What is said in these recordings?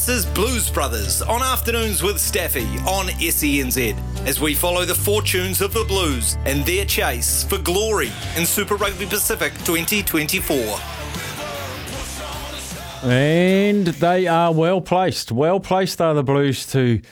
This is Blues Brothers on Afternoons with Staffy on SENZ as we follow the fortunes of the Blues and their chase for glory in Super Rugby Pacific 2024. And they are well placed. Well placed are the Blues to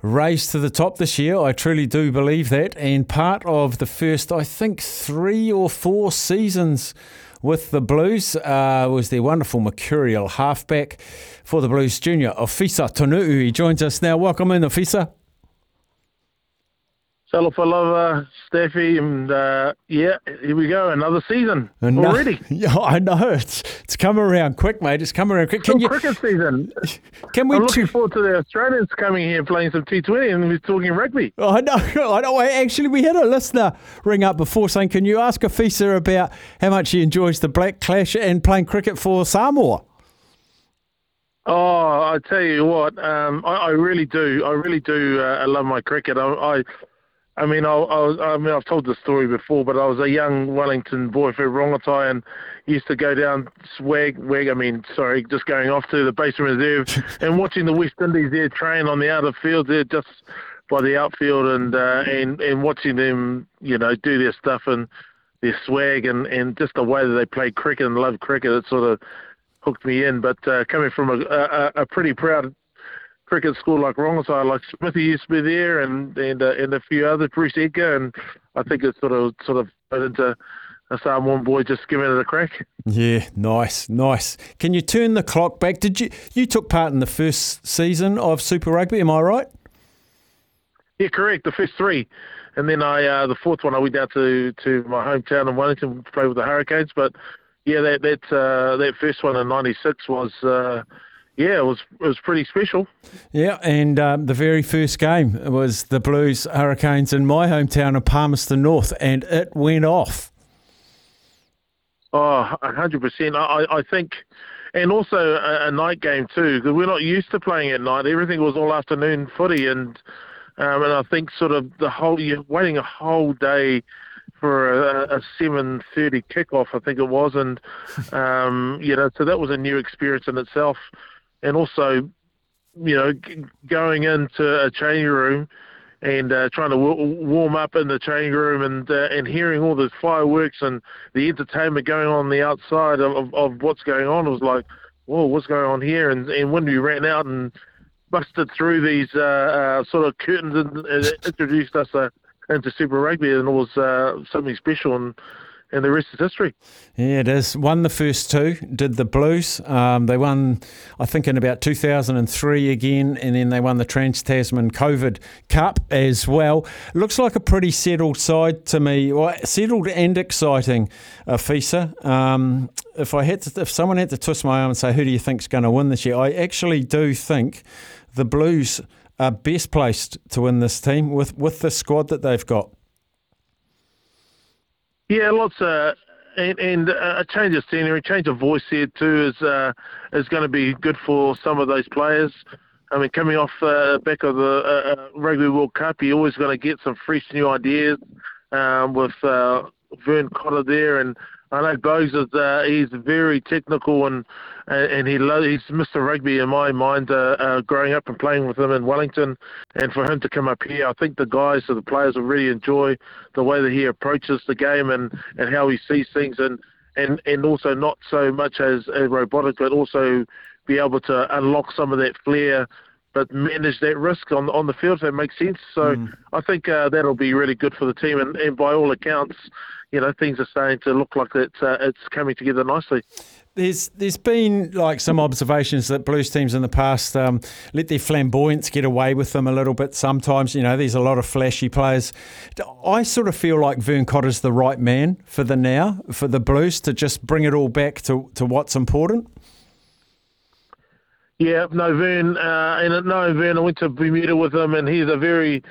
race to the top this year. I truly do believe that. And part of the first, I think, three or four seasons with the Blues uh, was their wonderful mercurial halfback for the Blues Junior, Ofisa Tonu'u. He joins us now. Welcome in, Ofisa. Salafalova, Steffi, and uh, yeah, here we go, another season already. Yeah, I know it's it's come around quick, mate. It's come around quick. Can you, cricket season. Can we? I'm looking t- forward to the Australians coming here playing some T20, and we're talking rugby. Oh, I know, I know. Actually, we had a listener ring up before saying, "Can you ask Afisa about how much he enjoys the Black Clash and playing cricket for Samoa?" Oh, I tell you what, um, I, I, really do. I really do. Uh, I love my cricket. I, I I mean, I, I, I mean, I've told the story before, but I was a young Wellington boy for Rongotai and used to go down swag, wag, I mean, sorry, just going off to the Basin Reserve and watching the West Indies there train on the outer field there, just by the outfield, and uh, and and watching them, you know, do their stuff and their swag and and just the way that they play cricket and love cricket, it sort of hooked me in. But uh, coming from a, a, a pretty proud cricket school like Rongotai, like Smithy used to be there, and and uh, and a few others, Bruce Edgar, and I think it sort of sort of went into a Samoan boy just giving it a crack. Yeah, nice, nice. Can you turn the clock back? Did you you took part in the first season of Super Rugby? Am I right? Yeah, correct. The first three, and then I uh, the fourth one I went down to to my hometown in Wellington to play with the Hurricanes. But yeah, that that uh, that first one in '96 was. Uh, yeah, it was it was pretty special. Yeah, and um, the very first game was the Blues Hurricanes in my hometown of Palmerston North, and it went off. Oh, hundred percent. I I think, and also a, a night game too, because we're not used to playing at night. Everything was all afternoon footy, and um, and I think sort of the whole you're waiting a whole day for a, a 7:30 kickoff, I think it was, and um, you know, so that was a new experience in itself and also, you know, g- going into a training room and uh, trying to w- warm up in the training room and uh, and hearing all the fireworks and the entertainment going on, the outside of, of, of what's going on it was like, whoa, what's going on here? And and when we ran out and busted through these uh, uh, sort of curtains and, and introduced us uh, into Super Rugby, and it was uh, something special. And and the rest is history. Yeah, it is. Won the first two, did the Blues. Um, they won, I think, in about 2003 again, and then they won the Trans Tasman COVID Cup as well. Looks like a pretty settled side to me. Well, settled and exciting, uh, FISA. Um, if I had to, if someone had to twist my arm and say, who do you think's going to win this year? I actually do think the Blues are best placed to win this team with, with the squad that they've got. Yeah, lots of and, and a change of scenery, change of voice here too is uh, is going to be good for some of those players. I mean, coming off uh, back of the uh, uh Rugby World Cup, you're always going to get some fresh new ideas um, with uh, Vern Cotter there, and I know Bogues is uh, he's very technical and and he lo- he's Mr. Rugby in my mind. Uh, uh, growing up and playing with him in Wellington, and for him to come up here, I think the guys or the players will really enjoy the way that he approaches the game and, and how he sees things, and and and also not so much as, as robotic, but also be able to unlock some of that flair but manage that risk on on the field if that makes sense. So mm. I think uh, that'll be really good for the team, and, and by all accounts, you know things are starting to look like it's uh, it's coming together nicely. There's there's been like some observations that Blues teams in the past um, let their flamboyance get away with them a little bit. Sometimes you know there's a lot of flashy players. I sort of feel like Vern Cotter's the right man for the now for the Blues to just bring it all back to to what's important. Yeah, no, Vern, uh, and no, Vern, I went to Bermuda with him, and he's a very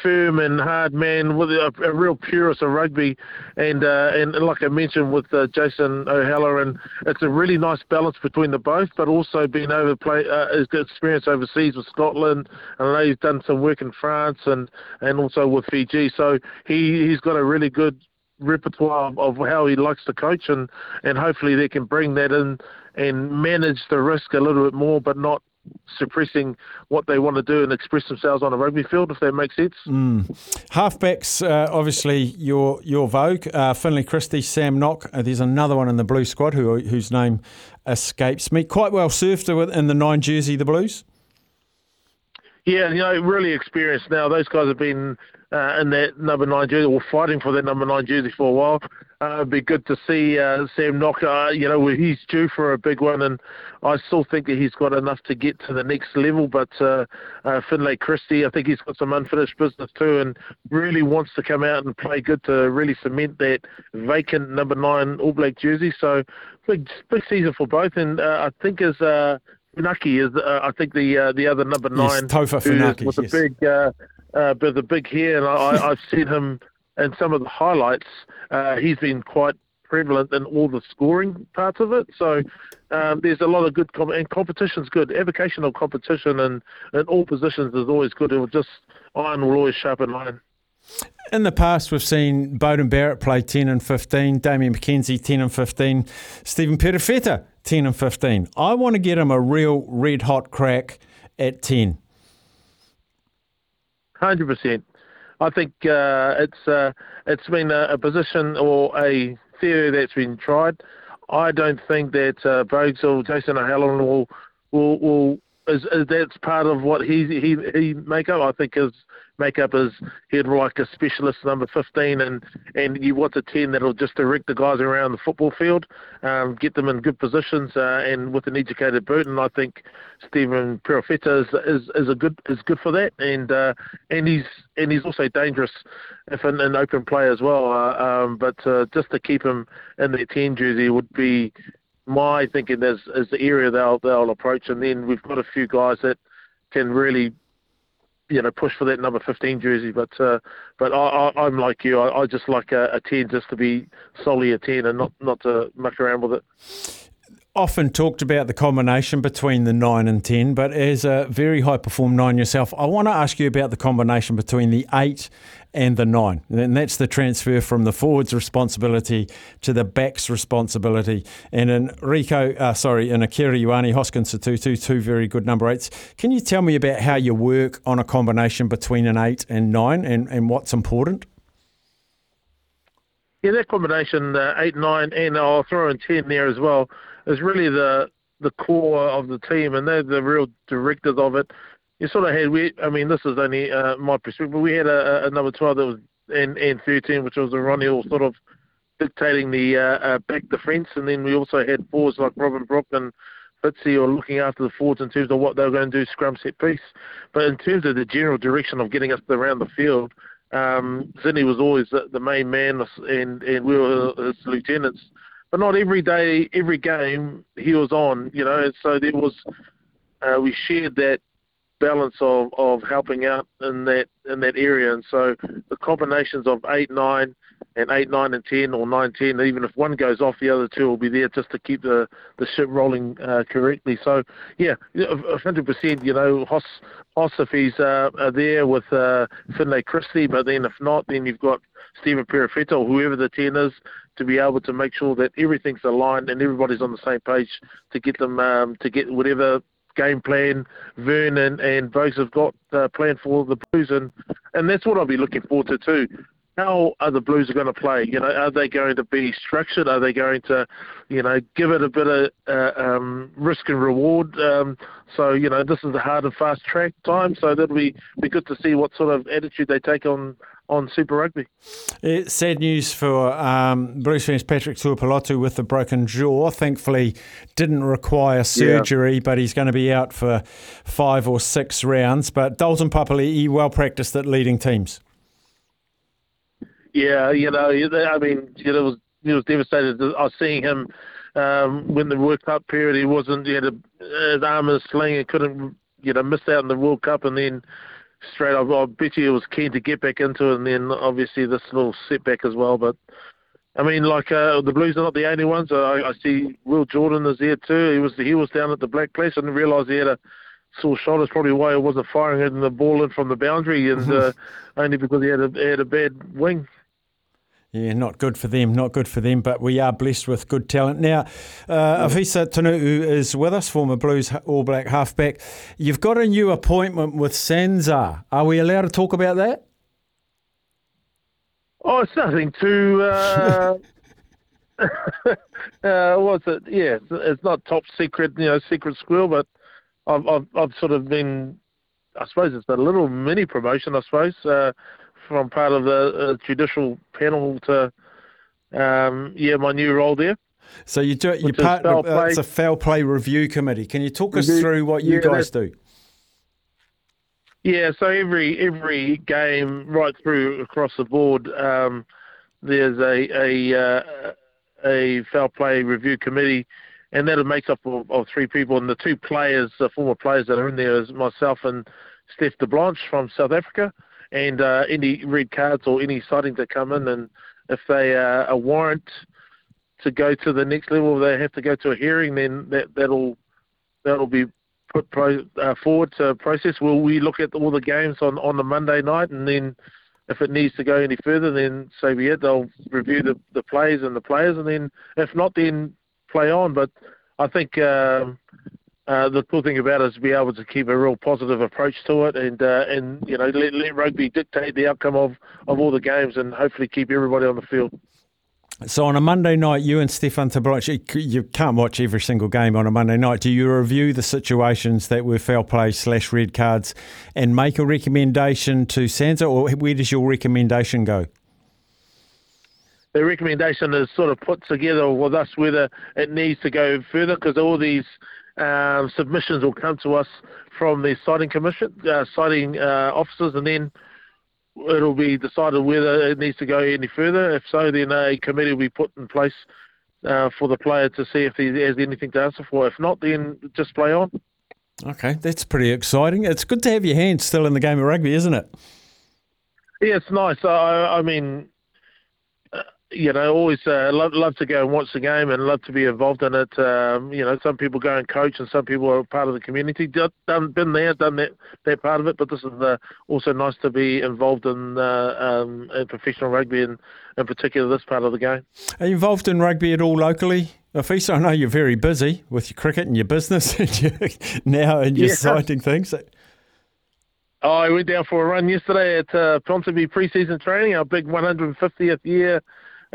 firm and hard man with a, a real purist of rugby, and uh, and like I mentioned with uh, Jason O'Halloran, it's a really nice balance between the both, but also being over play uh, experience overseas with Scotland, and I know he's done some work in France and and also with Fiji, so he he's got a really good repertoire of, of how he likes to coach, and and hopefully they can bring that in and manage the risk a little bit more, but not suppressing what they want to do and express themselves on a rugby field, if that makes sense. Mm. Halfbacks, uh, obviously, your your vogue. Uh, Finlay Christie, Sam Nock. Uh, there's another one in the blue squad who whose name escapes me. Quite well served in the nine jersey, the Blues. Yeah, you know, really experienced now. Those guys have been uh, in that number nine jersey or fighting for that number nine jersey for a while. Uh, it'd be good to see uh, Sam Knocker. Uh, you know, he's due for a big one, and I still think that he's got enough to get to the next level. But uh, uh, Finlay Christie, I think he's got some unfinished business too, and really wants to come out and play good to really cement that vacant number nine All Black jersey. So big, big season for both, and uh, I think as uh, Funaki is, uh, I think the uh, the other number nine, yes, Taufa Funaki, with yes. a big, uh, with a big hair, and I, I've seen him in some of the highlights. Uh, he's been quite prevalent in all the scoring parts of it. So um, there's a lot of good com- and competition's good. Avocational competition and in all positions is always good. It will just iron will always sharpen iron. In the past, we've seen Beauden Barrett play 10 and 15, Damian McKenzie 10 and 15, Stephen Perofeta 10 and 15. I want to get him a real red hot crack at 10. 100%. I think uh, it's uh, it's been a, a, position or a theory that's been tried. I don't think that uh, Bogues or Jason O'Halloran will will will is, is that's part of what he he he make up. I think his makeup is he'd like a specialist number 15, and and you want a 10 that'll just direct the guys around the football field, um, get them in good positions, uh, and with an educated boot. And I think Stephen Perofeta is, is is a good is good for that, and uh, and he's and he's also dangerous if in an open play as well. Uh, um, but uh, just to keep him in the 10 jersey would be my thinking is, is the area they'll they'll approach, and then we've got a few guys that can really, you know, push for that number 15 jersey. But uh, but I, I, am like you, I, I just like a, a 10 just to be solely a 10 and not not to muck around with it often talked about the combination between the 9 and 10, but as a very high perform 9 yourself, I want to ask you about the combination between the 8 and the 9. And that's the transfer from the forward's responsibility to the back's responsibility. And in Rieko, uh, sorry, in Akira Ioane, Hoskins Sotutu, two very good number 8s. Can you tell me about how you work on a combination between an 8 and 9 and, and what's important? Yeah, that combination, uh, 8, 9, and I'll throw in 10 there as well is really the the core of the team, and they're the real directors of it. You sort of had we, I mean, this is only uh, my perspective. But we had a, a number twelve that was and and thirteen, which was a Ronnie Hill sort of dictating the uh, uh, back defence, and then we also had forwards like Robin Brooke and Fitzy or looking after the forwards in terms of what they were going to do scrum set piece. But in terms of the general direction of getting us around the field, um, Zinni was always the, the main man, and and we were his lieutenants but not every day, every game he was on, you know. So there was, uh, we shared that balance of, of helping out in that in that area, and so the combinations of eight, nine, and eight, nine, and ten, or nine, ten, even if one goes off, the other two will be there just to keep the the ship rolling uh, correctly. So yeah, hundred percent. You know, Hoss, Hoss if he's uh, there with uh, Finlay Christie, but then if not, then you've got Stephen Perofeta or whoever the ten is to be able to make sure that everything's aligned and everybody's on the same page to get them um, to get whatever game plan Vern and, Bogues have got uh, planned for the Blues, and and that's what I'll be looking forward to too. How are the Blues going to play? You know, are they going to be structured? Are they going to, you know, give it a bit of uh, um, risk and reward? Um, so you know, this is the hard and fast track time, so that'll be be good to see what sort of attitude they take on on Super Rugby. It's sad news for um, Bruce Patrick Tuipulotu with the broken jaw. Thankfully, didn't require surgery, yeah. but he's going to be out for five or six rounds. But Dalton Papali'i, well practiced at leading teams. Yeah, you know, I mean, you know, it was, he was devastated. I was seeing him um, when the World Cup period. He wasn't, he had a, his arm in a sling and couldn't, you know, missed out in the World Cup, and then straight up. I bet you he was keen to get back into it, and then obviously this little setback as well. But I mean, like uh, the Blues are not the only ones. I, I see Will Jordan is there too. He was he was down at the black place. I didn't realise he had a sore shoulder. That's probably why he wasn't firing the ball in from the boundary, and uh, only because he had a he had a bad wing. Yeah, not good for them, not good for them, but we are blessed with good talent. Now, uh, Afisa Tonu'u is with us, former Blues All Black halfback. You've got a new appointment with SANZAAR. Are we allowed to talk about that? Oh, it's nothing to. Uh, uh, what's it? Yeah, it's not top secret, you know, secret squirrel, but I've, I've, I've sort of been, I suppose it's a little mini promotion, I suppose. Uh, from part of the uh, judicial panel to um, yeah my new role there. So you do it. you part of, uh, it's a foul play review committee. Can you talk us through what you yeah, guys do? Yeah, so every every game right through across the board, um, there's a a uh, a foul play review committee, and that makes up of, of, three people. And the two players, the former players that are in there, is myself and Steph Terblanche from South Africa and uh, any red cards or any sightings that come in, and if they uh, a warrant to go to the next level, they have to go to a hearing. Then that that'll that'll be put pro, uh, forward to process. Will we look at all the games on on the Monday night, and then if it needs to go any further, then so be it. They'll review the the plays and the players, and then if not, then play on. But I think. Um, uh, the cool thing about it is to be able to keep a real positive approach to it, and uh, and you know let, let rugby dictate the outcome of, of all the games, and hopefully keep everybody on the field. So on a Monday night, you and Stefan Terblanche, you can't watch every single game on a Monday night. Do you review the situations that were foul play slash red cards and make a recommendation to SANZAAR, or where does your recommendation go? The recommendation is sort of put together with us whether it needs to go further because all these um, submissions will come to us from the citing commission, uh, citing uh, officers, and then it'll be decided whether it needs to go any further. If so, then a committee will be put in place uh, for the player to see if he has anything to answer for. If not, then just play on. Okay, that's pretty exciting. It's good to have your hands still in the game of rugby, isn't it? Yeah, it's nice. I, I mean, you know, always uh, love love to go and watch the game and love to be involved in it. Um, you know, some people go and coach, and some people are part of the community. Done, been there, done that that part of it. But this is uh, also nice to be involved in, uh, um, in professional rugby, and in particular this part of the game. Are you involved in rugby at all locally? Afisa, I know you're very busy with your cricket and your business now and your yeah. citing things. Oh, I went down for a run yesterday at uh, Ponsonby pre-season training, our big 150th year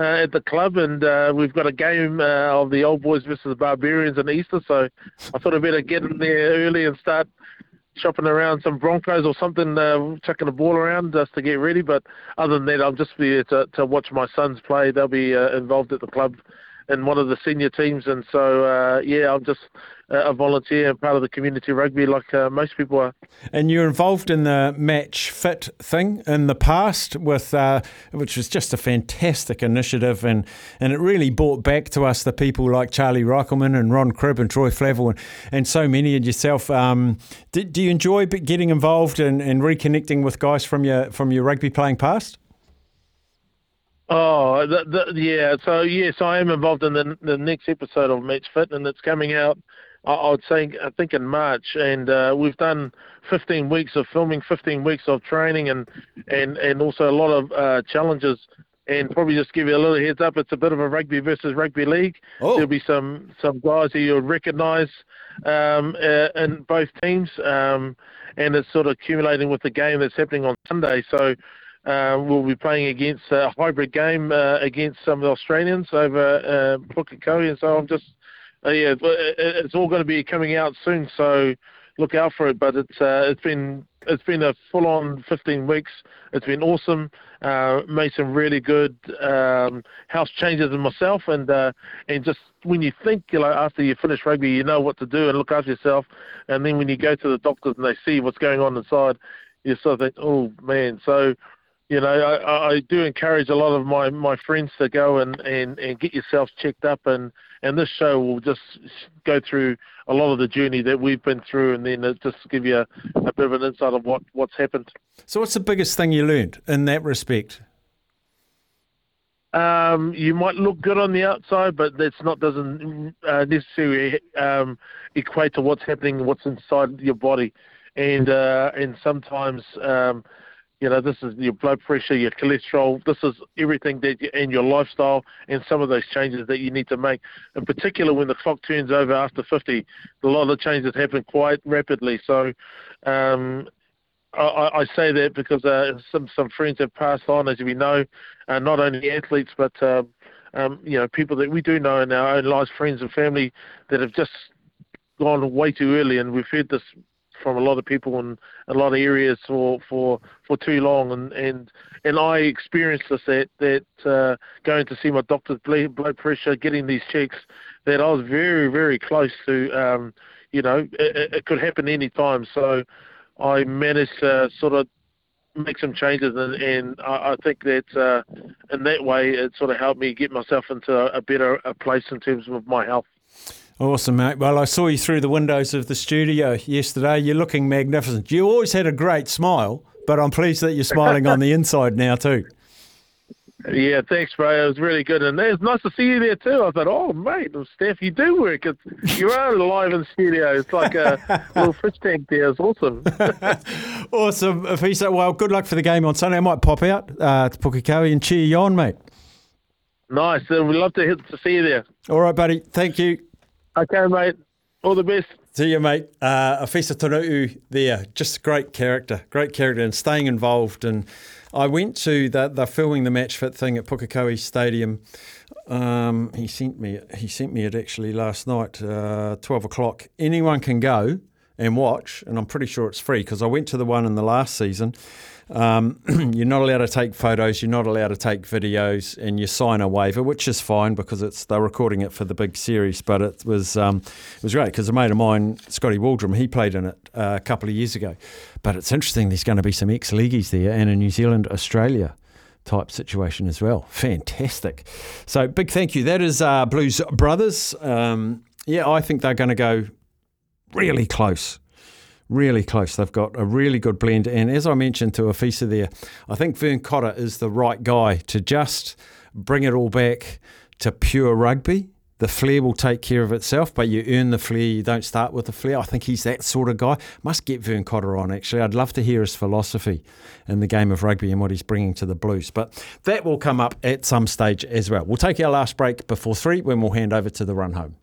uh, at the club, and uh, we've got a game uh, of the Old Boys versus the Barbarians on Easter. So I thought I'd better get in there early and start shopping around some Broncos or something, uh, chucking the ball around just to get ready. But other than that, I'm just there to, to watch my sons play. They'll be uh, involved at the club in one of the senior teams, and so uh, yeah, I'm just a volunteer and part of the community rugby like uh, most people are. And you're involved in the match fit thing in the past, with uh, which was just a fantastic initiative, and and it really brought back to us the people like Charlie Riechelmann and Ron Cribb and Troy Flavell and, and so many and yourself. Um, do, do you enjoy getting involved and, and reconnecting with guys from your from your rugby playing past? Oh, the, the, yeah. So yes, I am involved in the, the next episode of Match Fit, and it's coming out. I, would say I think in March, and uh, we've done 15 weeks of filming, 15 weeks of training, and and and also a lot of uh, challenges. And probably just give you a little heads up, it's a bit of a rugby versus rugby league. Oh. There'll be some some guys who you'll recognise um, uh, in both teams, um, and it's sort of accumulating with the game that's happening on Sunday. So uh, we'll be playing against a hybrid game uh, against some of the Australians over uh, Pukekohe, and so I'm just uh, yeah, it's all going to be coming out soon. So look out for it. But it's uh, it's been it's been a full on 15 weeks. It's been awesome. Uh, made some really good um, house changes in myself, and uh, and just when you think you know after you finish rugby, you know what to do and look after yourself, and then when you go to the doctors and they see what's going on inside, you sort of think, oh man. So you know, I, I do encourage a lot of my, my friends to go and, and, and get yourself checked up, and, and this show will just go through a lot of the journey that we've been through, and then just give you a, a bit of an insight of what, what's happened. So, what's the biggest thing you learned in that respect? Um, you might look good on the outside, but that's not doesn't uh, necessarily um, equate to what's happening, what's inside your body, and uh, and sometimes. Um, you know, this is your blood pressure, your cholesterol. This is everything that you, and your lifestyle and some of those changes that you need to make. In particular, when the clock turns over after 50, a lot of the changes happen quite rapidly. So, um, I, I say that because uh, some some friends have passed on, as we know, uh, not only athletes but uh, um, you know people that we do know in our own lives, friends and family that have just gone way too early, and we've heard this from a lot of people in a lot of areas for for for too long and and and I experienced this that that uh, going to see my doctor's blood pressure getting these checks that I was very very close to um you know it, it could happen any time so I managed to sort of make some changes and, and I, I think that uh, in that way it sort of helped me get myself into a, better a place in terms of my health. Awesome, mate. Well, I saw you through the windows of the studio yesterday. You're looking magnificent. You always had a great smile, but I'm pleased that you're smiling on the inside now, too. Yeah, thanks, bro. It was really good, and it was nice to see you there too. I thought, oh, mate, Steph, you do work. It's, you are live in the studio. It's like a little fish tank there. It's awesome. awesome, Afisa. Well, good luck for the game on Sunday. I might pop out uh, to Pukekohe and cheer you on, mate. Nice. We'd love to, hit, to see you there. All right, buddy. Thank you. Okay, mate. All the best. See you, mate. Uh, Afisa Tonu'u there. Just a great character. Great character and staying involved. And I went to the, filming the match fit thing at Pukekohe Stadium. Um, he sent me he sent me it actually last night, uh, 12 o'clock. Anyone can go and watch, and I'm pretty sure it's free because I went to the one in the last season. Um, you're not allowed to take photos, you're not allowed to take videos, and you sign a waiver, which is fine because it's they're recording it for the big series. But it was um, it was great because a mate of mine, Scotty Waldrom, he played in it uh, a couple of years ago. But it's interesting. There's going to be some ex leagueies there, and a New Zealand Australia type situation as well. Fantastic. So big thank you. That is uh, Blues Brothers. Um, yeah, I think they're going to go really close really close. They've got a really good blend. And as I mentioned to Afisa there, I think Vern Cotter is the right guy to just bring it all back to pure rugby. The flair will take care of itself, but you earn the flair. You don't start with the flair. I think he's that sort of guy. Must get Vern Cotter on, actually. I'd love to hear his philosophy in the game of rugby and what he's bringing to the Blues. But that will come up at some stage as well. We'll take our last break before three when we'll hand over to the run home.